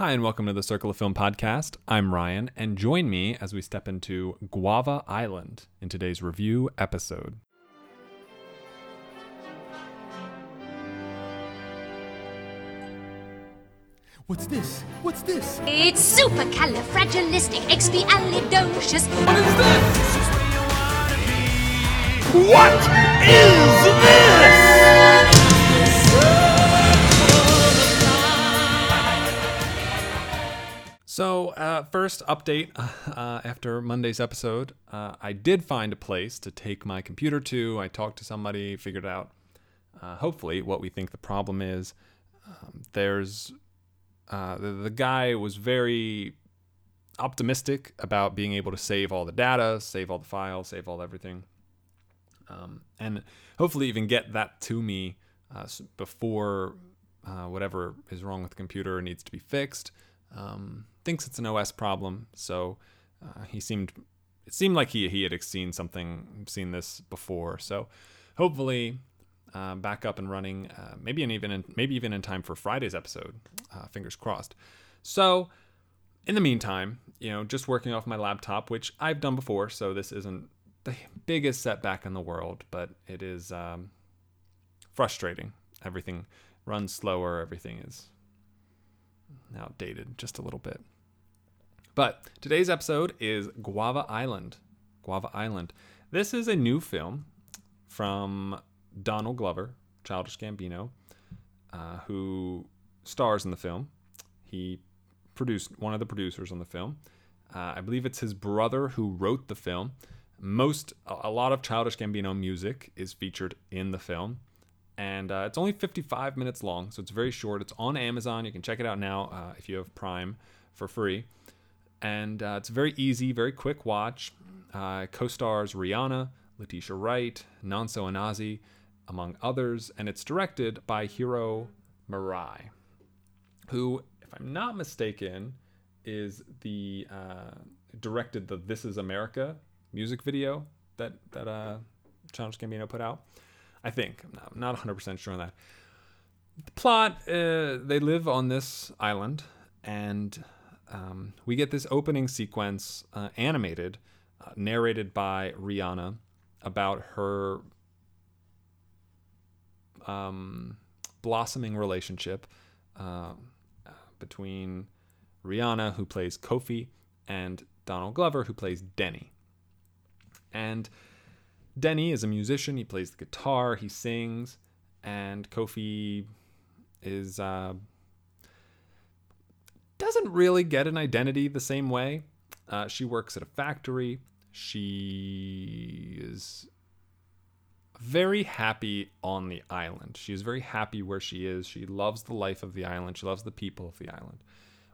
Hi, and welcome to the Circle of Film podcast. I'm Ryan, and join me as we step into Guava Island in today's review episode. What's this? What's this? It's supercalifragilisticexpialidocious. What is this? What is this? So, uh, first update uh, after Monday's episode, uh, I did find a place to take my computer to. I talked to somebody, figured out, uh, hopefully, what we think the problem is. Um, there's uh, the, the guy was very optimistic about being able to save all the data, save all the files, save all everything, um, and hopefully even get that to me uh, before whatever is wrong with the computer needs to be fixed. Um, thinks it's an OS problem, so uh, he seemed it seemed like he he had seen something, seen this before. So hopefully uh, back up and running, uh, maybe even in, maybe even in time for Friday's episode. Uh, fingers crossed. So, in the meantime, you know, just working off my laptop, which I've done before, so this isn't the biggest setback in the world, but it is um, frustrating. Everything runs slower. Everything is outdated just a little bit. But today's episode is Guava Island. Guava Island. This is a new film from Donald Glover, Childish Gambino, uh, who stars in the film. He produced one of the producers on the film. Uh, I believe it's his brother who wrote the film. Most, a lot of Childish Gambino music is featured in the film, and uh, it's only 55 minutes long, so it's very short. It's on Amazon. You can check it out now uh, if you have Prime for free, and uh, it's very easy, very quick watch. Uh, co-stars Rihanna, Letitia Wright, Nonso Anozie, among others, and it's directed by Hiro Murai who, if I'm not mistaken, is the uh, directed the "This Is America" music video that that uh, Childish Gambino put out. I think I'm not, I'm not 100 percent sure on that. The plot: uh, They live on this island, and um, we get this opening sequence uh, animated, uh, narrated by Rihanna about her um, blossoming relationship uh, between Rihanna, who plays Kofi, and Donald Glover, who plays Denny. And Denny is a musician. He plays the guitar, he sings, and Kofi is uh, doesn't really get an identity the same way. Uh, she works at a factory. She is very happy on the island. She is very happy where she is. She loves the life of the island. She loves the people of the island.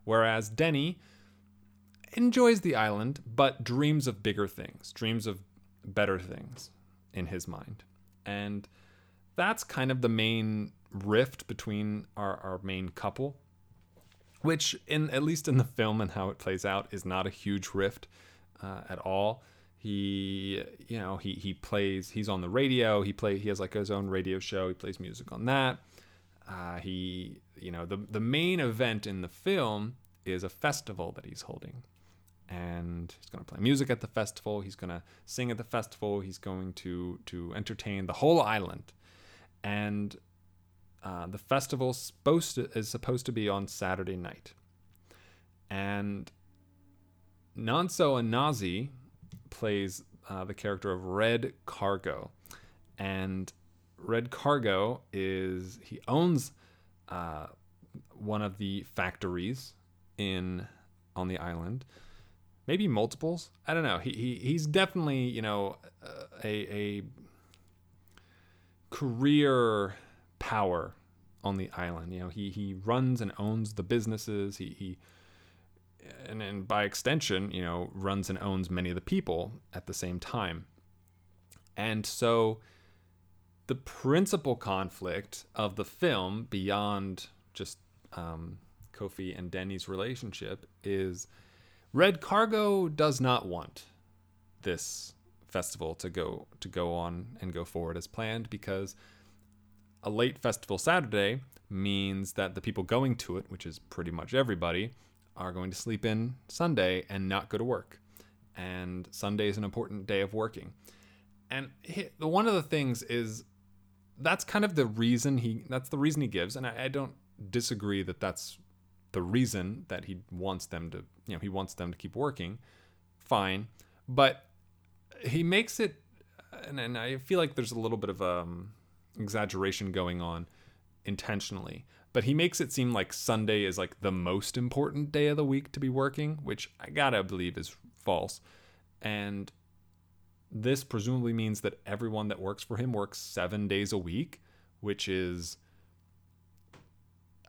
Whereas Denny enjoys the island, but dreams of bigger things, dreams of better things in his mind. And that's kind of the main rift between our, our main couple, which in at least in the film and how it plays out is not a huge rift uh, at all. He you know he he plays he's on the radio. He play he has like his own radio show. He plays music on that. Uh, he you know the the main event in the film is a festival that he's holding. And he's going to play music at the festival. He's going to sing at the festival. He's going to to entertain the whole island. And uh, the festival supposed to, is supposed to be on Saturday night and Nonso Anozie plays uh, the character of Red Cargo, and Red Cargo is he owns uh, one of the factories in on the island, maybe multiples. I don't know. He, he he's definitely you know uh, a a career power on the island. You know he he runs and owns the businesses. He he and, and by extension, you know, runs and owns many of the people at the same time. And so the principal conflict of the film, beyond just um, Kofi and Denny's relationship, is Red Cargo does not want this festival to go to go on and go forward as planned because a late festival Saturday means that the people going to it, which is pretty much everybody, are going to sleep in Sunday and not go to work. And Sunday is an important day of working. And he, one of the things is that's kind of the reason he that's the reason he gives, and I, I don't disagree that that's the reason that he wants them to you know he wants them to keep working. Fine, but he makes it, and, and I feel like there's a little bit of um, exaggeration going on intentionally but he makes it seem like Sunday is like the most important day of the week to be working, which I gotta believe is false. And this presumably means that everyone that works for him works seven days a week, which is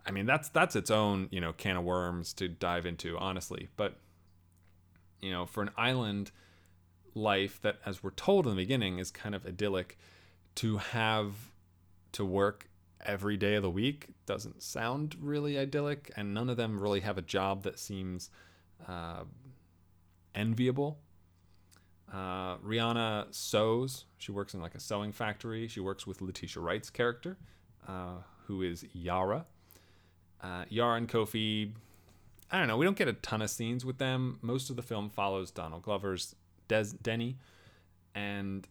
I mean that's that's its own, you know, can of worms to dive into, honestly. But you know, for an island life that as we're told in the beginning is kind of idyllic, to have to work every day of the week doesn't sound really idyllic, and none of them really have a job that seems uh, enviable. Uh, Rihanna sews. She works in like a sewing factory. She works with Letitia Wright's character, uh, who is Yara. Uh, Yara and Kofi, I don't know. We don't get a ton of scenes with them. Most of the film follows Donald Glover's Des- Denny, and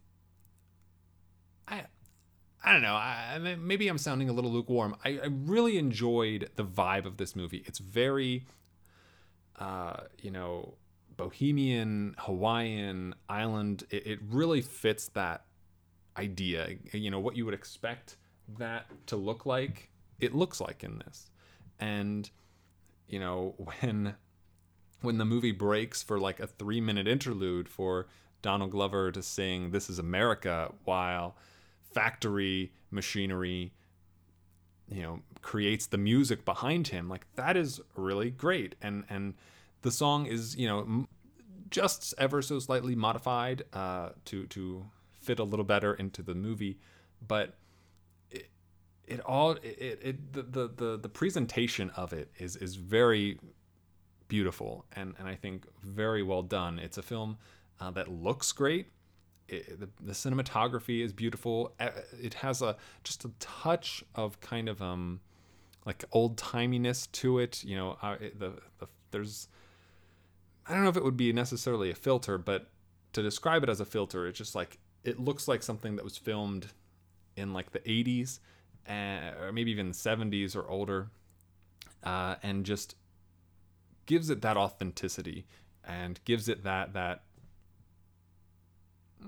I I don't know. I, maybe I'm sounding a little lukewarm. I, I, really enjoyed the vibe of this movie. It's very, uh, you know, bohemian, Hawaiian island. It, it really fits that idea. You know, what you would expect that to look like, it looks like in this. And, you know, when when the movie breaks for like a three minute interlude for Donald Glover to sing This is America while factory machinery you know creates the music behind him like that is really great. And and the song is you know just ever so slightly modified uh, to to fit a little better into the movie. But it, it all it, it the, the the the presentation of it is is very beautiful. And and I think very well done. It's a film uh, that looks great it, the, the cinematography is beautiful. It has a just a touch of kind of um like old timiness to it. You know, uh, the, the there's I don't know if it would be necessarily a filter, but to describe it as a filter, it's just like it looks like something that was filmed in like the 80s uh, or maybe even the 70s or older, uh, and just gives it that authenticity and gives it that that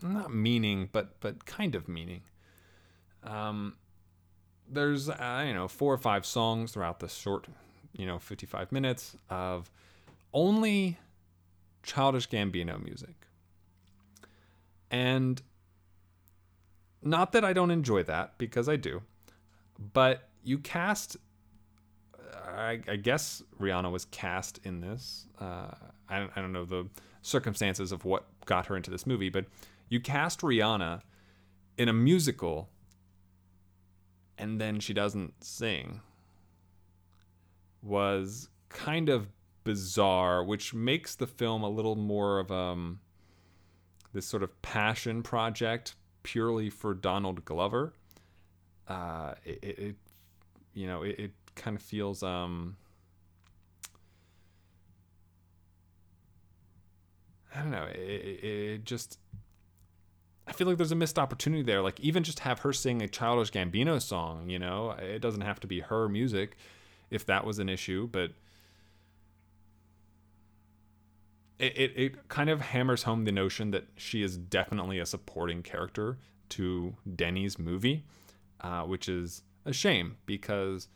not meaning, but but kind of meaning. Um, there's uh, you know four or five songs throughout the short, you know, 55 minutes of only childish Gambino music. And not that I don't enjoy that because I do, but you cast. I, I guess Rihanna was cast in this. Uh, I, don't, I don't know the circumstances of what got her into this movie, but you cast Rihanna in a musical and then she doesn't sing was kind of bizarre, which makes the film a little more of um this sort of passion project purely for Donald Glover. Uh, it, it you know, it, it kind of feels um I don't know. It, it, it just I feel like there's a missed opportunity there. Like even just have her sing a childish Gambino song, you know, it doesn't have to be her music if that was an issue, but it, it, it kind of hammers home the notion that she is definitely a supporting character to Denny's movie, uh, which is a shame because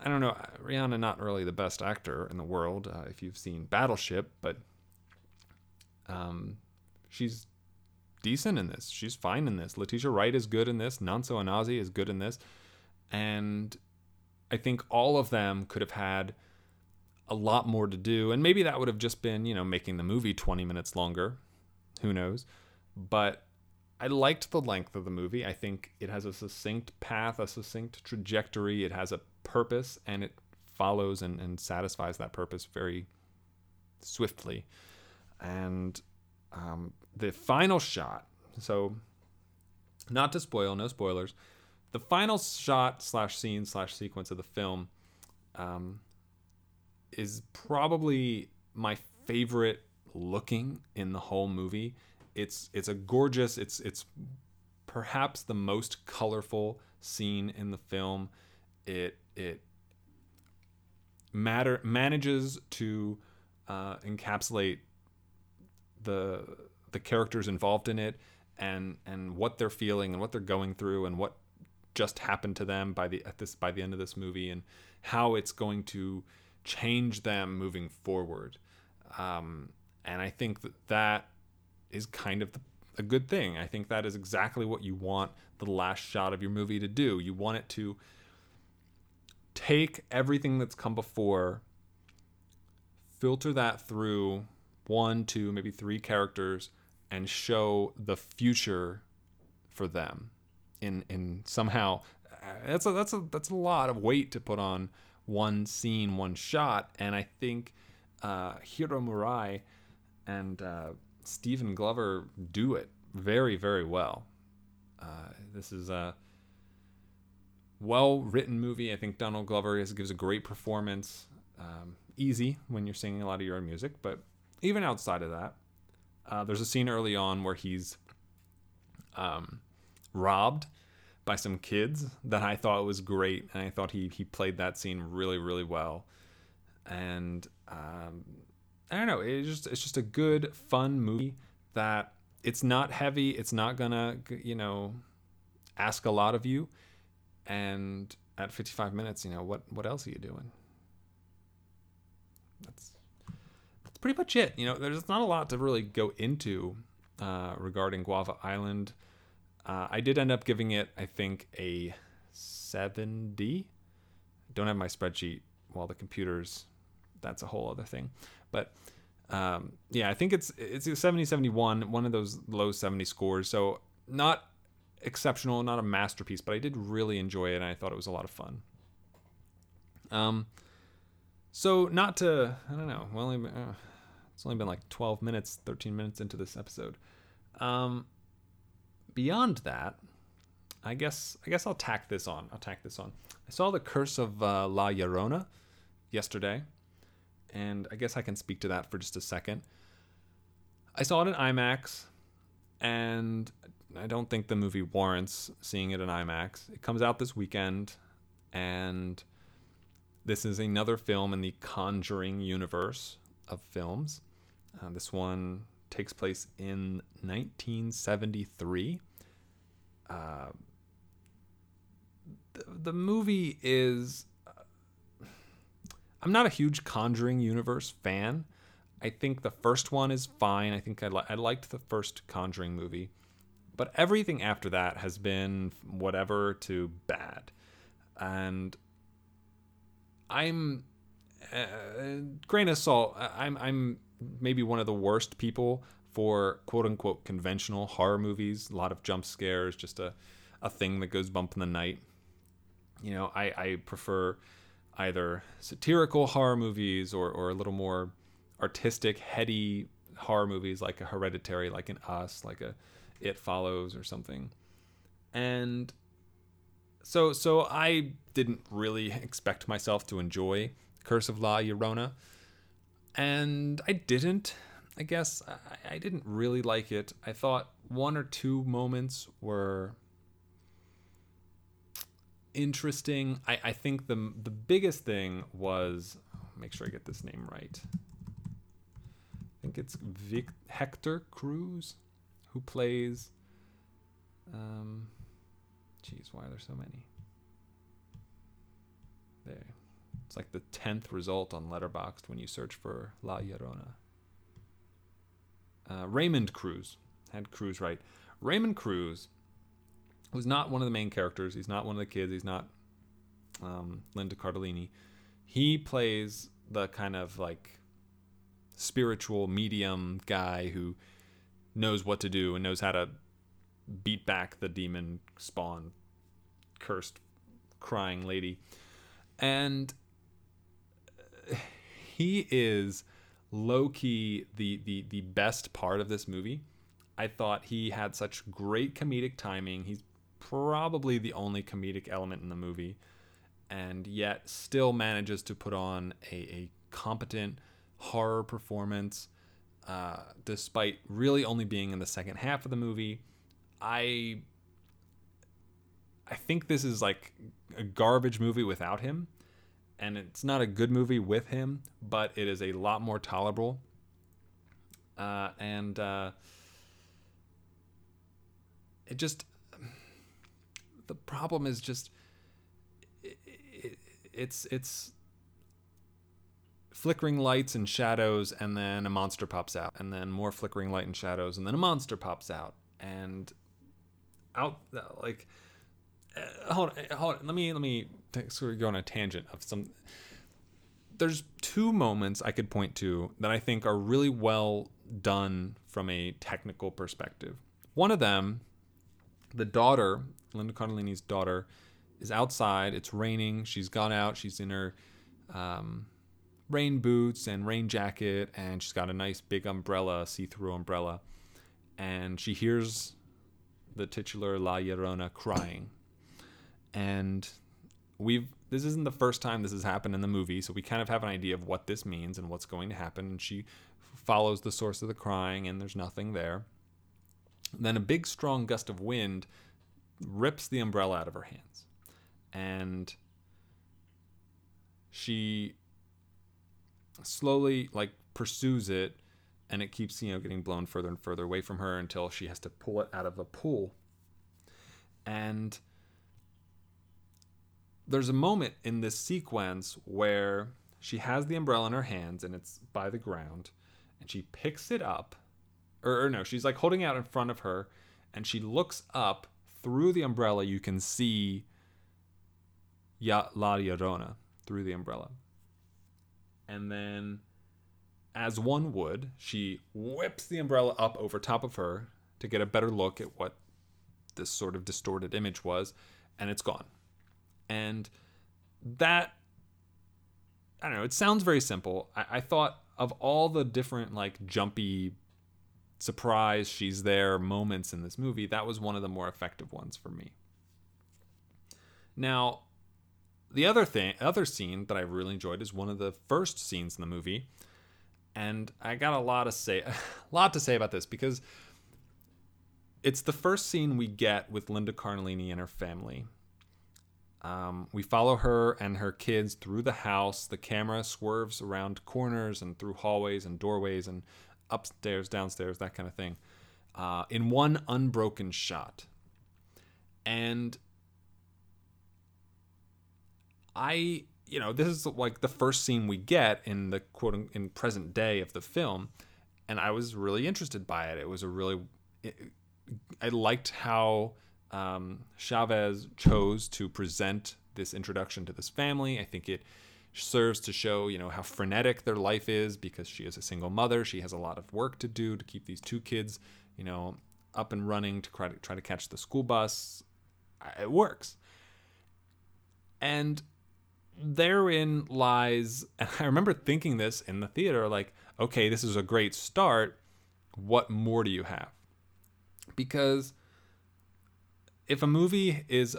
I don't know, Rihanna not really the best actor in the world uh, if you've seen Battleship, but um, she's decent in this. She's fine in this. Letitia Wright is good in this. Nonso Anozie is good in this. And I think all of them could have had a lot more to do. And maybe that would have just been, you know, making the movie 20 minutes longer. Who knows? But I liked the length of the movie. I think it has a succinct path, a succinct trajectory. It has a purpose, and it follows and, and satisfies that purpose very swiftly. And um, the final shot. So, not to spoil, no spoilers. the final shot slash scene slash sequence of the film um, is probably my favorite looking in the whole movie. It's it's a gorgeous. It's it's perhaps the most colorful scene in the film. It it matter manages to uh, encapsulate the the characters involved in it and and what they're feeling and what they're going through and what just happened to them by the at this by the end of this movie and how it's going to change them moving forward um, and I think that that is kind of the, a good thing. I think that is exactly what you want the last shot of your movie to do. You want it to take everything that's come before, filter that through one, two, maybe three characters, and show the future for them. In in somehow, that's a that's a that's a lot of weight to put on one scene, one shot, and I think uh, Hiro Murai and uh, Stephen Glover do it very, very well. Uh, this is a well written movie. I think Donald Glover is, gives a great performance. Um, easy when you're singing a lot of your own music, but even outside of that, uh, there's a scene early on where he's um, robbed by some kids that I thought was great, and I thought he he played that scene really, really well. And um, I don't know. It's just it's just a good, fun movie that it's not heavy. It's not gonna you know ask a lot of you. And at 55 minutes, you know what what else are you doing? That's that's pretty much it. You know, there's not a lot to really go into uh, regarding Guava Island. Uh, I did end up giving it, I think, a 7D. Don't have my spreadsheet while the computer's that's a whole other thing. But um, yeah, I think it's it's a 70 71, one of those low 70 scores. So not exceptional, not a masterpiece, but I did really enjoy it and I thought it was a lot of fun. Um, so not to I don't know, well, uh, it's only been like 12 minutes, 13 minutes into this episode. Um, beyond that, I guess I guess I'll tack this on. I'll tack this on. I saw the Curse of uh, La Llorona yesterday and I guess I can speak to that for just a second. I saw it in IMAX, and I don't think the movie warrants seeing it in IMAX. It comes out this weekend, and this is another film in the Conjuring universe of films. Uh, this one takes place in 1973. Uh, the, the movie is I'm not a huge Conjuring universe fan. I think the first one is fine. I think I, li- I liked the first Conjuring movie, but everything after that has been whatever to bad, and I'm uh, grain of salt. I'm I'm maybe one of the worst people for quote unquote conventional horror movies. A lot of jump scares, just a a thing that goes bump in the night. You know, I I prefer either satirical horror movies or, or a little more artistic, heady horror movies like a Hereditary, like an Us, like a It Follows or something. And so so I didn't really expect myself to enjoy Curse of La Llorona. And I didn't. I guess I, I didn't really like it. I thought one or two moments were interesting. I, I think the the biggest thing was make sure I get this name right. I think it's Vic, Hector Cruz who plays. Um, jeez, why are there so many? There, it's like the tenth result on Letterboxd when you search for La Llorona. Uh, Raymond Cruz had Cruz right. Raymond Cruz who's not one of the main characters. He's not one of the kids. He's not um, Linda Cardellini. He plays the kind of like spiritual medium guy who knows what to do and knows how to beat back the demon spawn cursed crying lady and he is low key the the the best part of this movie. I thought he had such great comedic timing. He's probably the only comedic element in the movie, and yet still manages to put on a, a competent horror performance, uh, despite really only being in the second half of the movie. I I think this is like a garbage movie without him, and it's not a good movie with him, but it is a lot more tolerable. Uh, and uh, it just the problem is just it, it, it's it's flickering lights and shadows and then a monster pops out and then more flickering light and shadows and then a monster pops out and out like uh, hold on, hold on let me let me t- sort of go on a tangent of some there's two moments I could point to that I think are really well done from a technical perspective. One of them, the daughter, Linda Cardellini's daughter, is outside. It's raining. She's gone out. She's in her um, rain boots and rain jacket, and she's got a nice big umbrella, see through umbrella. And she hears the titular La Llorona crying. And we've this isn't the first time this has happened in the movie, so we kind of have an idea of what this means and what's going to happen. And she follows the source of the crying, and there's nothing there. Then a big, strong gust of wind rips the umbrella out of her hands, and she slowly like pursues it, and it keeps you know getting blown further and further away from her until she has to pull it out of a pool, and there's a moment in this sequence where she has the umbrella in her hands and it's by the ground and she picks it up or, or, no she's like holding it out in front of her and she looks up through the umbrella. You can see ya la llorona through the umbrella. And then as one would she whips the umbrella up over top of her to get a better look at what this sort of distorted image was and it's gone and that I don't know. It sounds very simple. I, I, thought of all the different like jumpy surprise she's there moments in this movie. That was one of the more effective ones for me. Now, the other thing, other scene that I really enjoyed is one of the first scenes in the movie, and I got a lot to say, a lot to say about this because it's the first scene we get with Linda Cardellini and her family um, we follow her and her kids through the house. The camera swerves around corners and through hallways and doorways and upstairs, downstairs, that kind of thing, uh, in one unbroken shot. And I, you know, this is like the first scene we get in the quote in present day of the film, and I was really interested by it. It was a really, it, I liked how um, Chaves chose to present this introduction to this family. I think it serves to show, you know, how frenetic their life is because she is a single mother. She has a lot of work to do to keep these two kids, you know, up and running to try to, try to catch the school bus. It works. And therein lies, and I remember thinking this in the theater like, okay, this is a great start. What more do you have? Because if a movie is,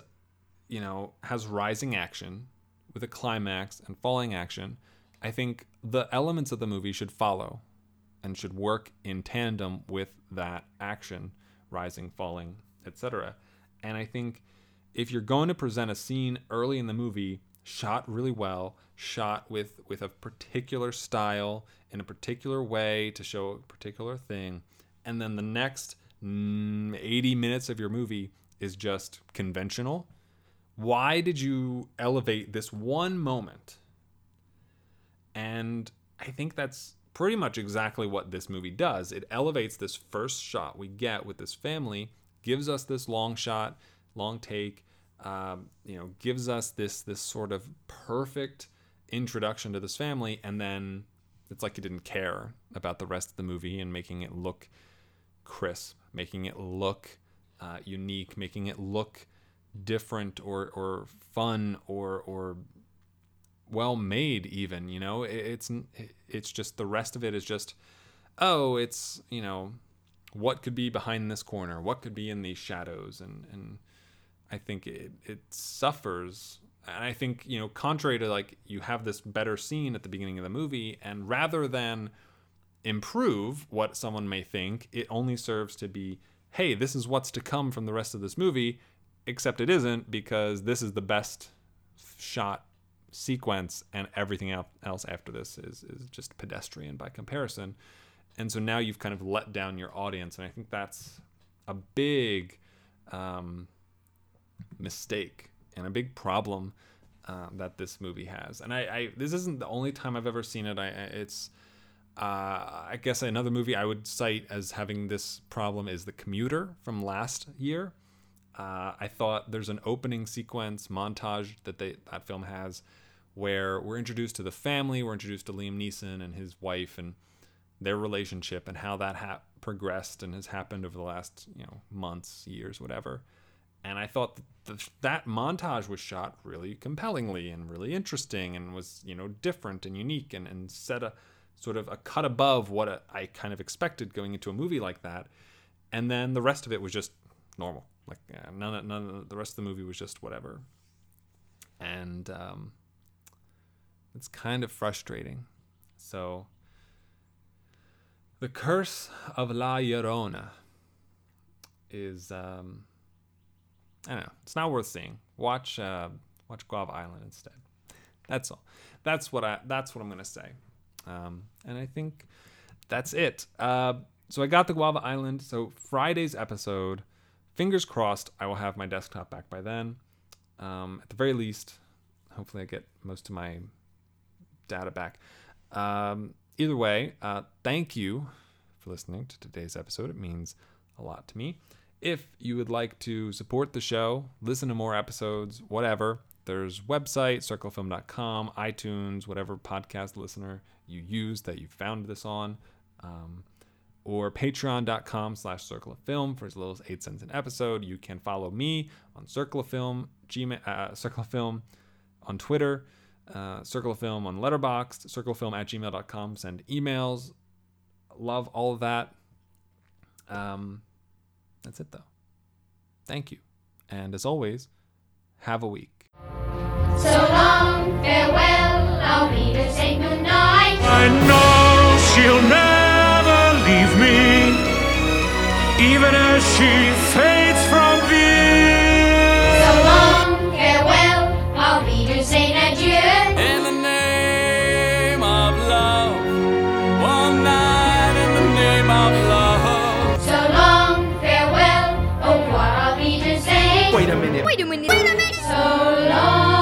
you know, has rising action with a climax and falling action, I think the elements of the movie should follow and should work in tandem with that action, rising, falling, etc. And I think if you're going to present a scene early in the movie shot really well, shot with with a particular style in a particular way to show a particular thing, and then the next mm, 80 minutes of your movie is just conventional. Why did you elevate this one moment? And I think that's pretty much exactly what this movie does. It elevates this first shot we get with this family, gives us this long shot, long take, um, you know, gives us this this sort of perfect introduction to this family, and then it's like it didn't care about the rest of the movie and making it look crisp, making it look uh, unique, making it look different or or fun or or well made even you know? It's it's just the rest of it is just oh it's you know what could be behind this corner? What could be in these shadows? And and I think it, it suffers. And I think, you know, contrary to like you have this better scene at the beginning of the movie, and rather than improve what someone may think, it only serves to be, hey, this is what's to come from the rest of this movie, except it isn't because this is the best shot sequence and everything else after this is, is just pedestrian by comparison. And so now you've kind of let down your audience. And I think that's a big um, mistake and a big problem um, that this movie has. And I, I, this isn't the only time I've ever seen it. I, it's, uh, I guess another movie I would cite as having this problem is The Commuter from last year. Uh, I thought there's an opening sequence montage that they that film has where we're introduced to the family, we're introduced to Liam Neeson and his wife and their relationship and how that ha- progressed and has happened over the last you know months, years, whatever. And I thought that the, that montage was shot really compellingly and really interesting and was you know different and unique and, and set a sort of a cut above what I kind of expected going into a movie like that. And then the rest of it was just normal. Like none of, none of the rest of the movie was just whatever. And um, it's kind of frustrating. So, The Curse of La Llorona is um, I don't know. It's not worth seeing. Watch uh, watch Guava Island instead. That's all. That's what I. That's what I'm gonna say. Um, and I think that's it. Uh, so I got the Guava Island. So Friday's episode. Fingers crossed, I will have my desktop back by then. Um, at the very least, hopefully I get most of my data back. Um, either way, uh, thank you for listening to today's episode. It means a lot to me. If you would like to support the show, listen to more episodes, whatever, there's website, circlefilm.com, iTunes, whatever podcast listener you use that you found this on, um, or patreon.com slash circle of film for as little as eight cents an episode. You can follow me on Circle of Film, Gmail, uh, Circle of Film on Twitter, uh, Circle of Film on Letterboxd, circlefilm at gmail.com. Send emails. Love all of that. Um, that's it, though. Thank you. And as always, have a week. So long, farewell, I'll be to say goodnight. I know she'll never leave me, even as she fades from view. So long, farewell, I'll be to say adieu. In the name of love, one night in the name of love. So long, farewell, oh, au revoir, I'll be to say. Wait a minute. So long.